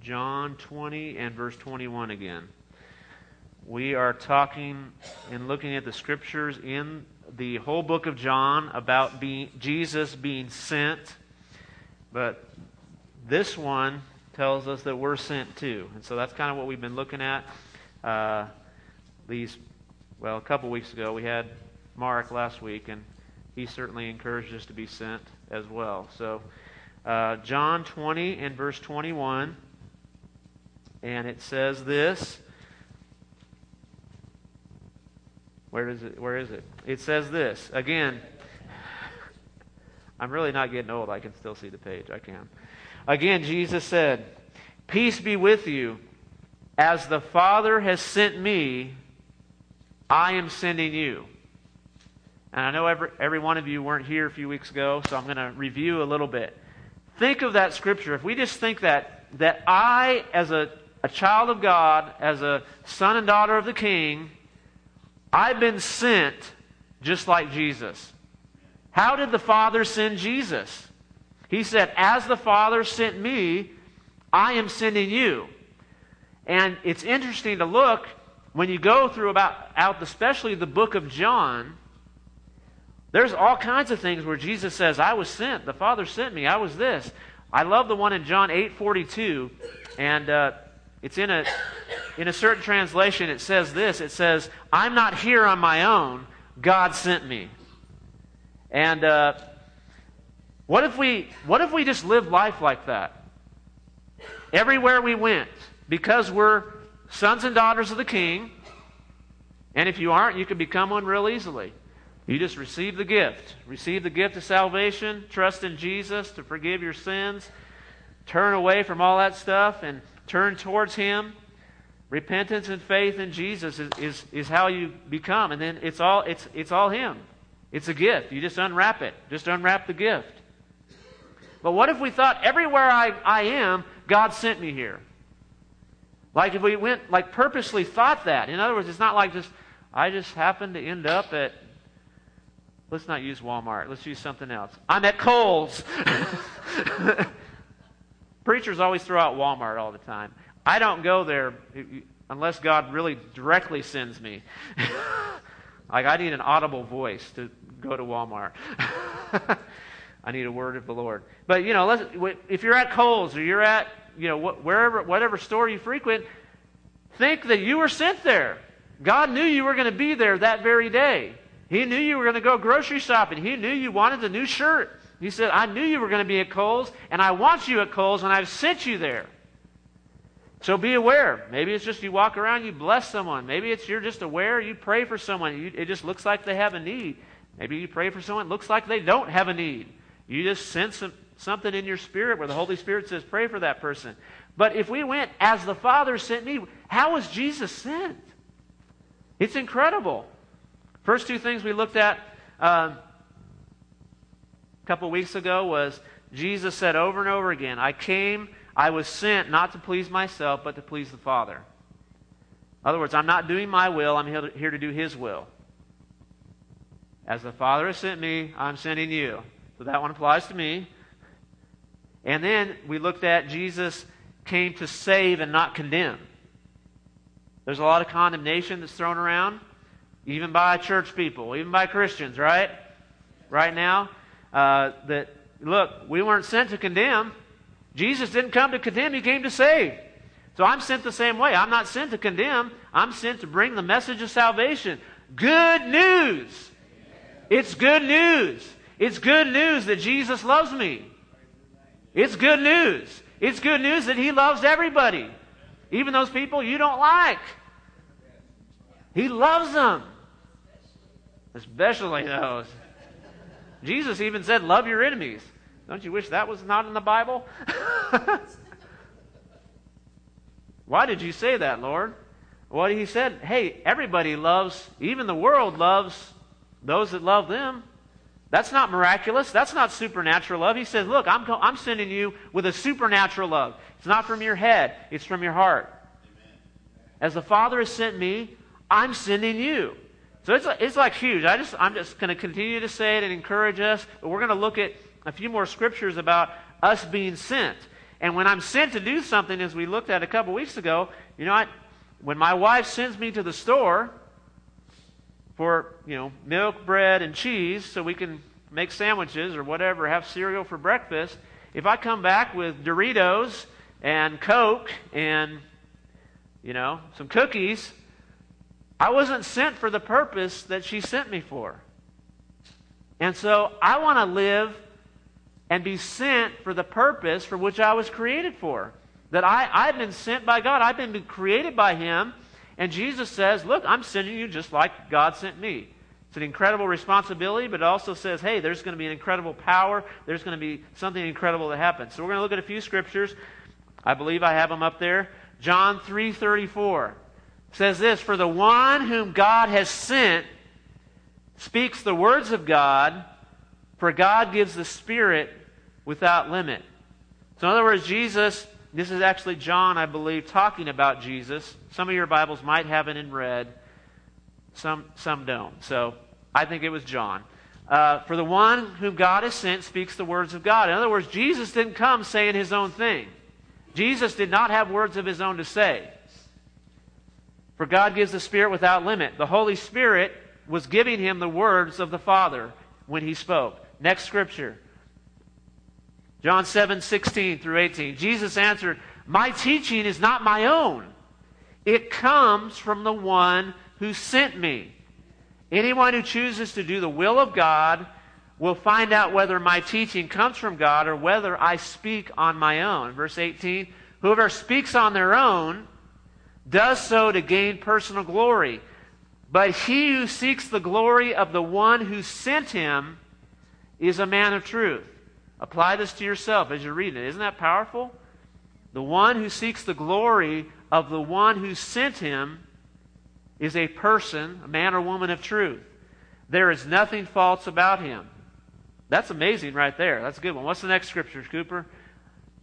John 20 and verse 21 again. We are talking and looking at the scriptures in the whole book of John about being, Jesus being sent. But this one tells us that we're sent too. And so that's kind of what we've been looking at. Uh, these, well, a couple weeks ago, we had Mark last week, and he certainly encouraged us to be sent as well. So, uh, John 20 and verse 21, and it says this. Where is it? Where is it? It says this. Again, I'm really not getting old. I can still see the page. I can. Again, Jesus said, Peace be with you. As the Father has sent me, I am sending you. And I know every, every one of you weren't here a few weeks ago, so I'm going to review a little bit. Think of that scripture. If we just think that, that I, as a, a child of God, as a son and daughter of the King, I've been sent just like Jesus. How did the Father send Jesus? He said, As the Father sent me, I am sending you. And it's interesting to look when you go through about out especially the book of John, there's all kinds of things where Jesus says, I was sent, the Father sent me, I was this. I love the one in John 8 42, and uh, it's in a, in a certain translation, it says this it says, I'm not here on my own, God sent me. And uh, what, if we, what if we just lived life like that? Everywhere we went, because we're sons and daughters of the King, and if you aren't, you can become one real easily. You just receive the gift. Receive the gift of salvation, trust in Jesus to forgive your sins, turn away from all that stuff, and turn towards Him. Repentance and faith in Jesus is, is, is how you become. And then it's all, it's, it's all Him. It's a gift. You just unwrap it. Just unwrap the gift. But what if we thought everywhere I, I am, God sent me here? Like if we went, like purposely thought that. In other words, it's not like just, I just happened to end up at, let's not use Walmart. Let's use something else. I'm at Kohl's. Preachers always throw out Walmart all the time. I don't go there unless God really directly sends me. like I need an audible voice to go to Walmart. I need a word of the Lord. But you know, if you're at Kohl's or you're at you know wherever whatever store you frequent, think that you were sent there. God knew you were going to be there that very day. He knew you were going to go grocery shopping. He knew you wanted a new shirt. He said, I knew you were going to be at Kohl's, and I want you at Kohl's, and I've sent you there. So be aware. Maybe it's just you walk around, you bless someone. Maybe it's you're just aware, you pray for someone. You, it just looks like they have a need. Maybe you pray for someone, it looks like they don't have a need. You just sense some, something in your spirit where the Holy Spirit says, pray for that person. But if we went as the Father sent me, how was Jesus sent? It's incredible. First two things we looked at uh, a couple weeks ago was Jesus said over and over again, I came, I was sent not to please myself, but to please the Father. In other words, I'm not doing my will, I'm here to do His will. As the Father has sent me, I'm sending you. So that one applies to me. And then we looked at Jesus came to save and not condemn. There's a lot of condemnation that's thrown around, even by church people, even by Christians, right? Right now, uh, that look, we weren't sent to condemn. Jesus didn't come to condemn; He came to save. So I'm sent the same way. I'm not sent to condemn. I'm sent to bring the message of salvation. Good news. It's good news. It's good news that Jesus loves me. It's good news. It's good news that He loves everybody, even those people you don't like. He loves them, especially those. Jesus even said, Love your enemies. Don't you wish that was not in the Bible? Why did you say that, Lord? Well, he said, Hey, everybody loves, even the world loves those that love them. That's not miraculous. That's not supernatural love. He says, Look, I'm, I'm sending you with a supernatural love. It's not from your head, it's from your heart. Amen. As the Father has sent me, I'm sending you. So it's, it's like huge. I just, I'm just going to continue to say it and encourage us, but we're going to look at a few more scriptures about us being sent. And when I'm sent to do something, as we looked at a couple weeks ago, you know, I, when my wife sends me to the store for, you know, milk, bread, and cheese so we can make sandwiches or whatever, have cereal for breakfast, if I come back with Doritos and Coke and, you know, some cookies, I wasn't sent for the purpose that she sent me for. And so I want to live and be sent for the purpose for which I was created for. That I, I've been sent by God, I've been created by Him. And Jesus says, Look, I'm sending you just like God sent me. It's an incredible responsibility, but it also says, hey, there's going to be an incredible power. There's going to be something incredible that happens. So we're going to look at a few scriptures. I believe I have them up there. John 3:34 says this, "For the one whom God has sent speaks the words of God, for God gives the Spirit without limit." So in other words, Jesus, this is actually John, I believe, talking about Jesus. Some of your Bibles might have it in red. Some, some don't. So I think it was John. Uh, for the one whom God has sent speaks the words of God. In other words, Jesus didn't come saying his own thing. Jesus did not have words of his own to say. For God gives the Spirit without limit. The Holy Spirit was giving him the words of the Father when he spoke. Next scripture. John 7, 16 through 18. Jesus answered, My teaching is not my own. It comes from the one who sent me. Anyone who chooses to do the will of God will find out whether my teaching comes from God or whether I speak on my own. Verse 18 Whoever speaks on their own does so to gain personal glory. But he who seeks the glory of the one who sent him is a man of truth. Apply this to yourself as you're reading it. Isn't that powerful? The one who seeks the glory of the one who sent him is a person, a man or woman of truth. There is nothing false about him. That's amazing right there. That's a good one. What's the next scripture, Cooper?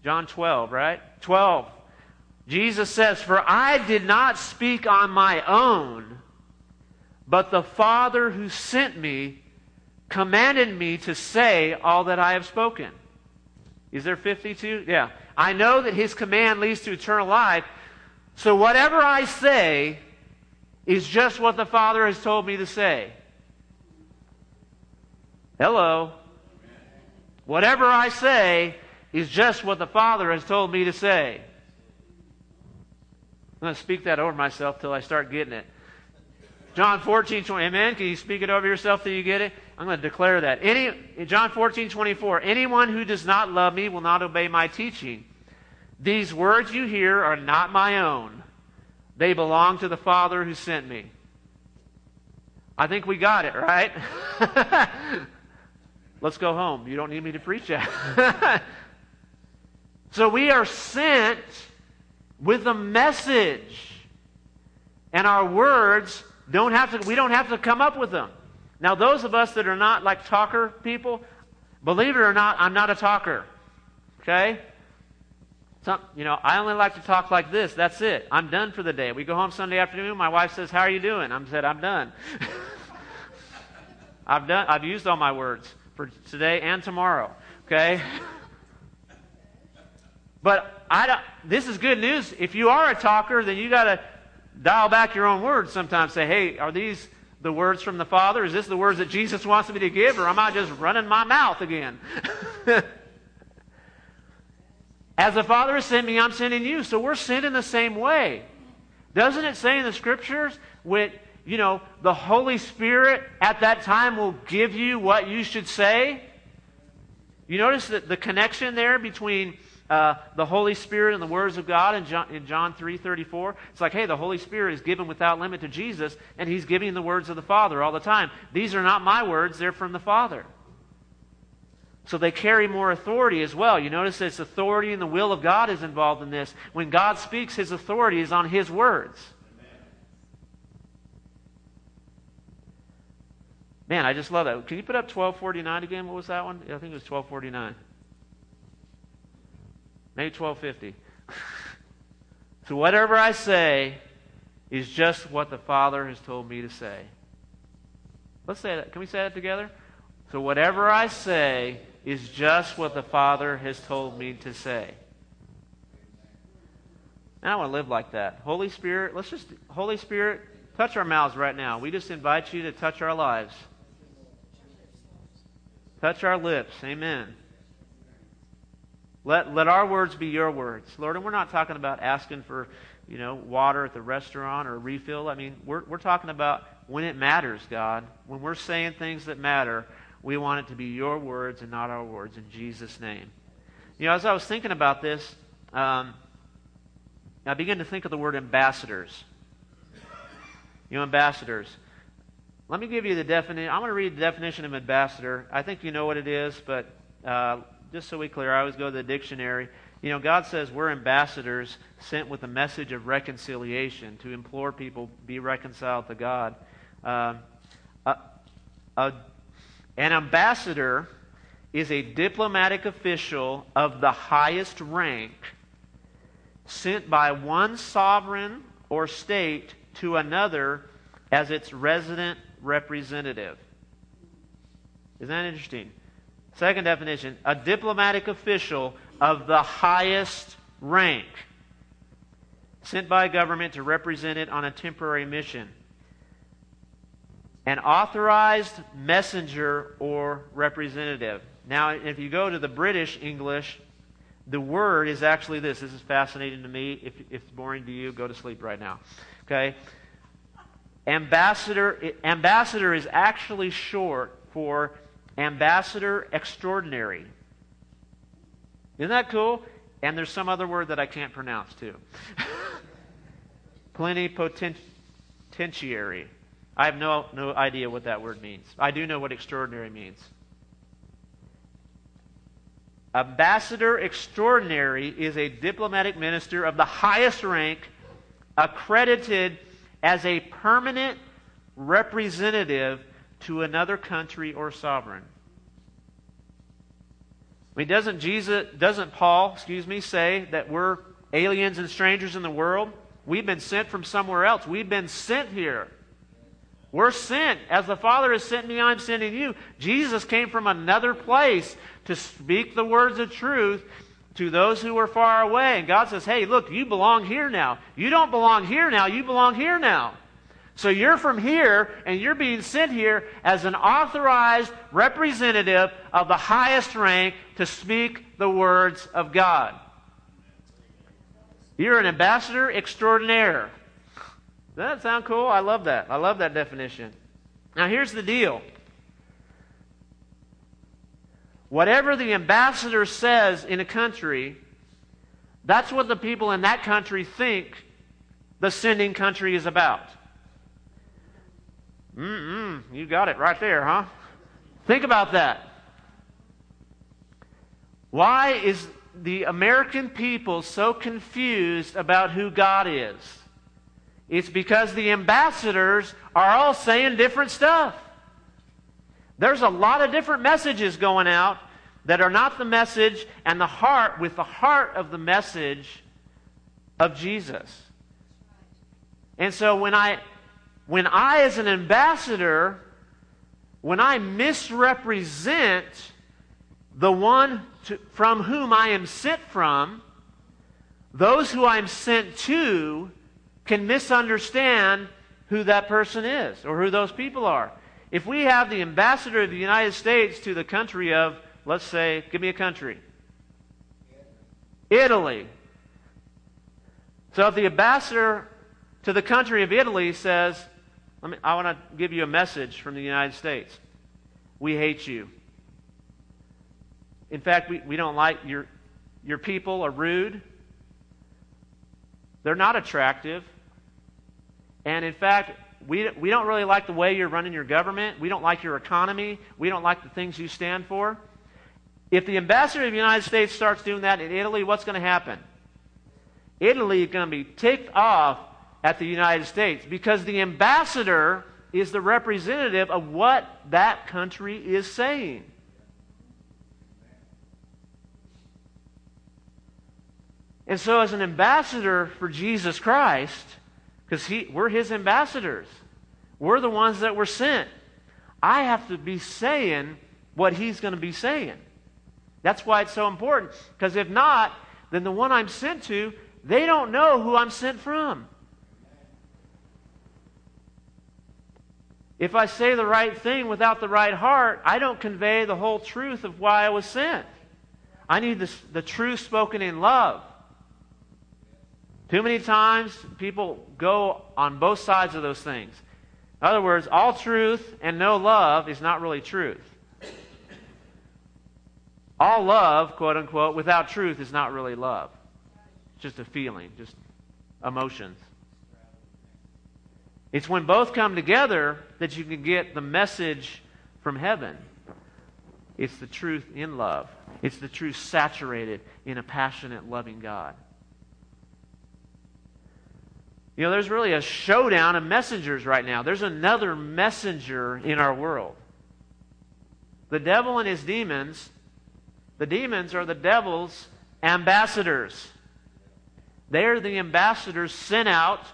John 12, right? 12. Jesus says, For I did not speak on my own, but the Father who sent me commanded me to say all that I have spoken. Is there 52? Yeah. I know that his command leads to eternal life. So whatever I say, is just what the Father has told me to say. Hello. Whatever I say is just what the Father has told me to say. I'm going to speak that over myself till I start getting it. John 14, 20. Amen. Can you speak it over yourself till you get it? I'm going to declare that. Any, John 14, 24. Anyone who does not love me will not obey my teaching. These words you hear are not my own. They belong to the Father who sent me. I think we got it, right? Let's go home. You don't need me to preach that. so we are sent with a message. And our words don't have to, we don't have to come up with them. Now, those of us that are not like talker people, believe it or not, I'm not a talker. Okay? Some, you know, I only like to talk like this. That's it. I'm done for the day. We go home Sunday afternoon. My wife says, "How are you doing?" I said, "I'm done. I've done. I've used all my words for today and tomorrow." Okay. But I don't, this is good news. If you are a talker, then you got to dial back your own words sometimes. Say, hey, are these the words from the Father? Is this the words that Jesus wants me to give? Or am I just running my mouth again? As the Father has sent me, I'm sending you. So we're sent in the same way. Doesn't it say in the scriptures, with, you know, the Holy Spirit at that time will give you what you should say? You notice that the connection there between uh, the Holy Spirit and the words of God in John, in John 3.34. It's like, hey, the Holy Spirit is given without limit to Jesus, and he's giving the words of the Father all the time. These are not my words, they're from the Father. So they carry more authority as well. You notice it's authority and the will of God is involved in this. When God speaks, his authority is on his words. Man, I just love that. Can you put up 1249 again? What was that one? I think it was 1249. Maybe 1250. so whatever I say is just what the Father has told me to say. Let's say that. Can we say that together? So whatever I say is just what the Father has told me to say. And I want to live like that. Holy Spirit, let's just, Holy Spirit, touch our mouths right now. We just invite you to touch our lives. Touch our lips. Amen. Let, let our words be your words. Lord, and we're not talking about asking for, you know, water at the restaurant or a refill. I mean, we're, we're talking about when it matters, God. When we're saying things that matter, we want it to be your words and not our words in Jesus' name. You know, as I was thinking about this, um, I began to think of the word ambassadors. You know, ambassadors. Let me give you the definition. I'm going to read the definition of ambassador. I think you know what it is, but uh, just so we clear, I always go to the dictionary. You know, God says we're ambassadors sent with a message of reconciliation to implore people be reconciled to God. Um, a, a, an ambassador is a diplomatic official of the highest rank sent by one sovereign or state to another as its resident representative. Isn't that interesting? Second definition a diplomatic official of the highest rank, sent by government to represent it on a temporary mission. An authorized messenger or representative. Now, if you go to the British English, the word is actually this. This is fascinating to me. If, if it's boring to you, go to sleep right now. Okay? Ambassador, ambassador is actually short for ambassador extraordinary. Isn't that cool? And there's some other word that I can't pronounce too. Plenipotentiary. I have no, no idea what that word means. I do know what extraordinary means. Ambassador extraordinary is a diplomatic minister of the highest rank accredited as a permanent representative to another country or sovereign. I mean, doesn't Jesus, doesn't Paul, excuse me, say that we're aliens and strangers in the world? We've been sent from somewhere else. We've been sent here. We're sent. As the Father has sent me, I'm sending you. Jesus came from another place to speak the words of truth to those who were far away. And God says, hey, look, you belong here now. You don't belong here now. You belong here now. So you're from here, and you're being sent here as an authorized representative of the highest rank to speak the words of God. You're an ambassador extraordinaire. Does that sound cool? I love that. I love that definition. Now, here's the deal whatever the ambassador says in a country, that's what the people in that country think the sending country is about. Mm-mm, you got it right there, huh? Think about that. Why is the American people so confused about who God is? It's because the ambassadors are all saying different stuff. There's a lot of different messages going out that are not the message and the heart with the heart of the message of Jesus. And so when I when I, as an ambassador, when I misrepresent the one to, from whom I am sent from, those who I'm sent to can misunderstand who that person is or who those people are. If we have the ambassador of the United States to the country of, let's say, give me a country Italy. So if the ambassador to the country of Italy says, me, I want to give you a message from the United States. We hate you. In fact, we, we don't like your, your people are rude. They're not attractive. And in fact, we, we don't really like the way you're running your government. We don't like your economy. We don't like the things you stand for. If the ambassador of the United States starts doing that in Italy, what's going to happen? Italy is going to be ticked off at the United States because the ambassador is the representative of what that country is saying. And so, as an ambassador for Jesus Christ, because we're his ambassadors, we're the ones that were sent. I have to be saying what he's going to be saying. That's why it's so important. Because if not, then the one I'm sent to they don't know who I'm sent from. If I say the right thing without the right heart, I don't convey the whole truth of why I was sent. I need the, the truth spoken in love. Too many times people go on both sides of those things. In other words, all truth and no love is not really truth. All love, quote unquote, without truth is not really love. It's just a feeling, just emotions. It's when both come together that you can get the message from heaven. It's the truth in love. It's the truth saturated in a passionate, loving God. You know, there's really a showdown of messengers right now. There's another messenger in our world. The devil and his demons, the demons are the devil's ambassadors. They're the ambassadors sent out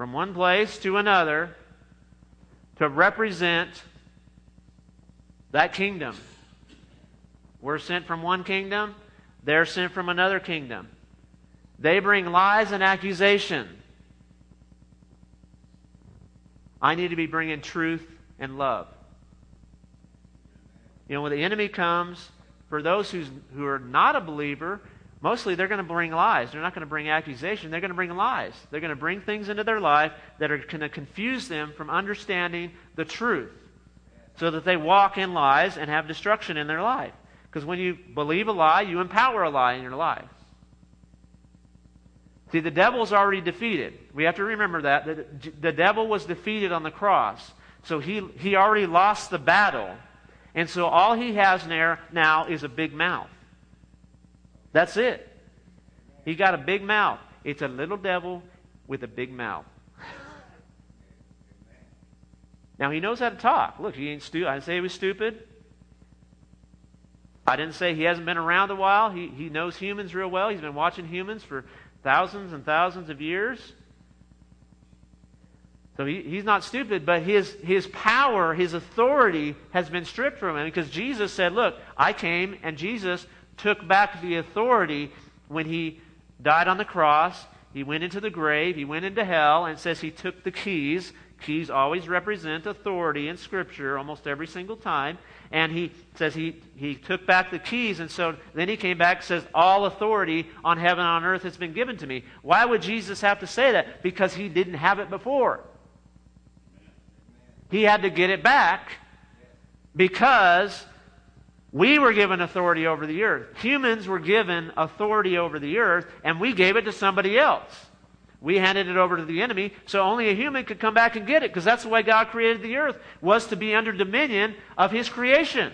from one place to another to represent that kingdom. We're sent from one kingdom, they're sent from another kingdom. They bring lies and accusation. I need to be bringing truth and love. You know, when the enemy comes, for those who's, who are not a believer, mostly they're going to bring lies. They're not going to bring accusation. They're going to bring lies. They're going to bring things into their life that are going to confuse them from understanding the truth so that they walk in lies and have destruction in their life. Because when you believe a lie, you empower a lie in your life. See, the devil's already defeated. We have to remember that. The, the devil was defeated on the cross. So he, he already lost the battle. And so all he has now is a big mouth. That's it. He got a big mouth. It's a little devil with a big mouth. Now he knows how to talk. Look, he ain't stupid. I didn't say he was stupid. I didn't say he hasn't been around a while. He, he knows humans real well. He's been watching humans for thousands and thousands of years. So he, he's not stupid, but his, his power, his authority has been stripped from him because Jesus said, Look, I came and Jesus took back the authority when he died on the cross. He went into the grave, he went into hell, and says he took the keys. Keys always represent authority in Scripture almost every single time. And he says he, he took back the keys, and so then he came back and says, All authority on heaven and on earth has been given to me. Why would Jesus have to say that? Because he didn't have it before. He had to get it back because we were given authority over the earth. Humans were given authority over the earth, and we gave it to somebody else. We handed it over to the enemy, so only a human could come back and get it, because that's the way God created the earth, was to be under dominion of his creation.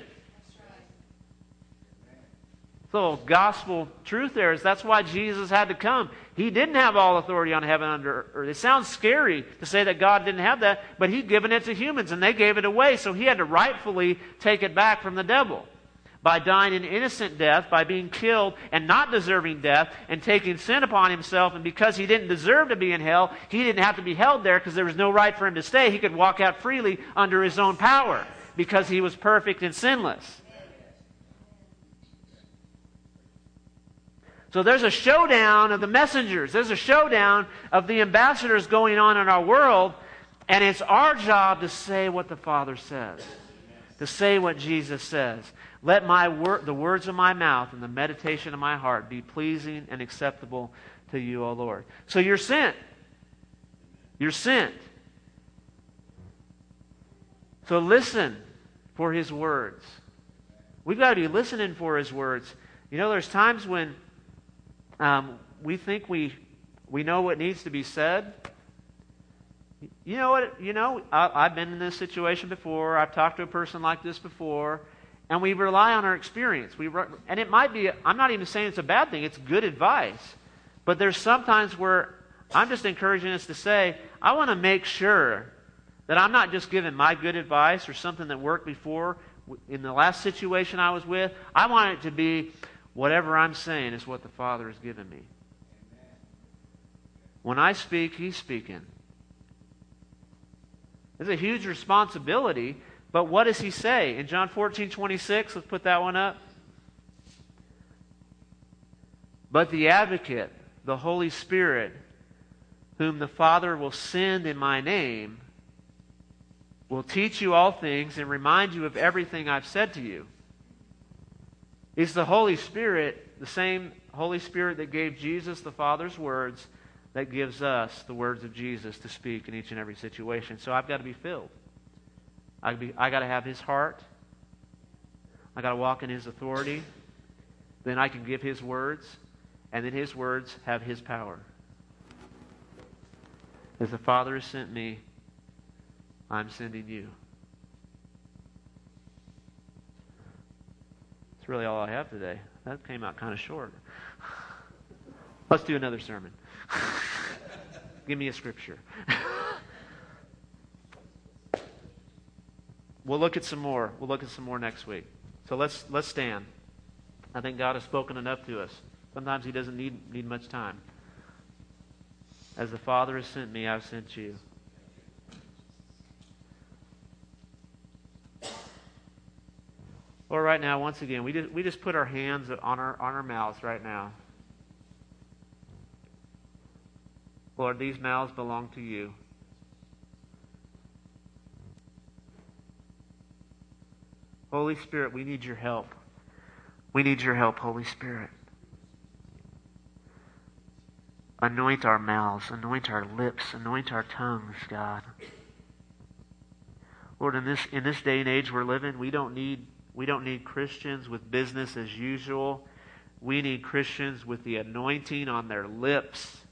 So gospel truth there is that's why Jesus had to come. He didn't have all authority on heaven under earth. It sounds scary to say that God didn't have that, but he'd given it to humans and they gave it away, so he had to rightfully take it back from the devil by dying an innocent death, by being killed and not deserving death, and taking sin upon himself. And because he didn't deserve to be in hell, he didn't have to be held there because there was no right for him to stay. He could walk out freely under his own power because he was perfect and sinless. So there's a showdown of the messengers. There's a showdown of the ambassadors going on in our world. And it's our job to say what the Father says, to say what Jesus says. Let my wor- the words of my mouth and the meditation of my heart be pleasing and acceptable to you, O Lord. So you're sent. You're sent. So listen for his words. We've got to be listening for his words. You know, there's times when um, we think we, we know what needs to be said. You know what? You know, I, I've been in this situation before. I've talked to a person like this before and we rely on our experience. We, and it might be, I'm not even saying it's a bad thing, it's good advice. But there's sometimes where I'm just encouraging us to say, I want to make sure that I'm not just giving my good advice or something that worked before in the last situation I was with. I want it to be whatever I'm saying is what the Father has given me. When I speak, He's speaking. It's a huge responsibility but what does he say? In John 14, 26, let's put that one up. But the advocate, the Holy Spirit, whom the Father will send in my name, will teach you all things and remind you of everything I've said to you. Is the Holy Spirit the same Holy Spirit that gave Jesus the Father's words that gives us the words of Jesus to speak in each and every situation? So I've got to be filled. I, be, I got to have His heart. I got to walk in His authority. Then I can give His words, and then His words have His power. As the Father has sent me, I'm sending you. That's really all I have today. That came out kind of short. Let's do another sermon. Give me a scripture. we'll look at some more. We'll look at some more next week. So let's let's stand. I think God has spoken enough to us. Sometimes He doesn't need need much time. As the Father has sent me, I've sent you. Lord, right now, once again, we just, we just put our hands on our, on our mouths right now. Lord, these mouths belong to you. Holy Spirit, we need your help. We need your help, Holy Spirit. Anoint our mouths, anoint our lips, anoint our tongues, God. Lord, in this in this day and age we're living, we don't need we don't need Christians with business as usual. We need Christians with the anointing on their lips.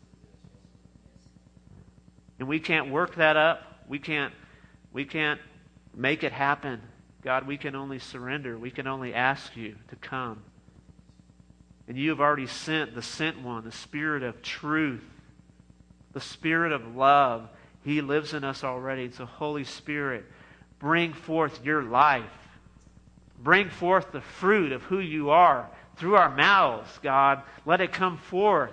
And we can't work that up. We can't we can't make it happen. God, we can only surrender. We can only ask you to come. And you have already sent the sent one, the spirit of truth, the spirit of love. He lives in us already. So Holy Spirit, bring forth your life Bring forth the fruit of who you are through our mouths, God. Let it come forth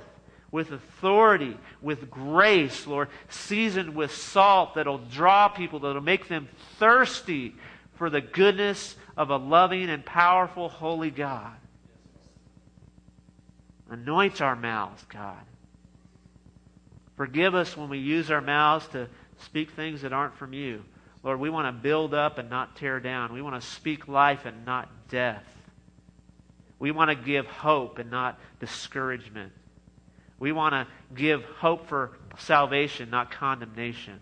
with authority, with grace, Lord, seasoned with salt that'll draw people, that'll make them thirsty for the goodness of a loving and powerful, holy God. Anoint our mouths, God. Forgive us when we use our mouths to speak things that aren't from you. Lord, we want to build up and not tear down. We want to speak life and not death. We want to give hope and not discouragement. We want to give hope for salvation, not condemnation.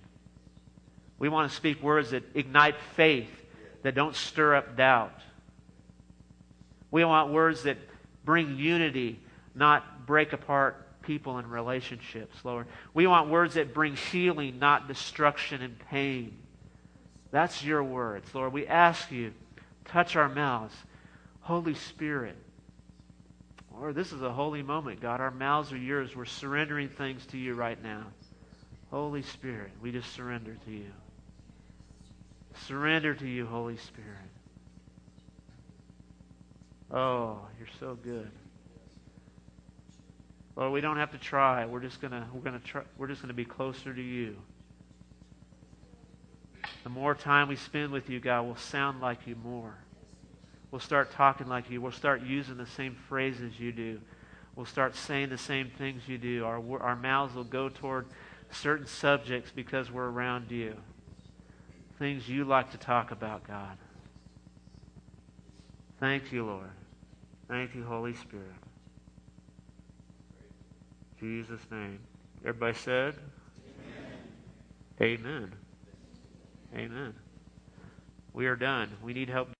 We want to speak words that ignite faith, that don't stir up doubt. We want words that bring unity, not break apart people and relationships, Lord. We want words that bring healing, not destruction and pain. That's your words, Lord. We ask you, touch our mouths. Holy Spirit. Lord, this is a holy moment, God. Our mouths are yours. We're surrendering things to you right now. Holy Spirit, we just surrender to you. Surrender to you, Holy Spirit. Oh, you're so good. Lord, we don't have to try. We're just gonna we're gonna try, we're just gonna be closer to you. The more time we spend with you, God, we'll sound like you more. We'll start talking like you. We'll start using the same phrases you do. We'll start saying the same things you do. Our, our mouths will go toward certain subjects because we're around you. Things you like to talk about, God. Thank you, Lord. Thank you, Holy Spirit. In Jesus' name. Everybody said? Amen. Amen. Amen. We are done. We need help.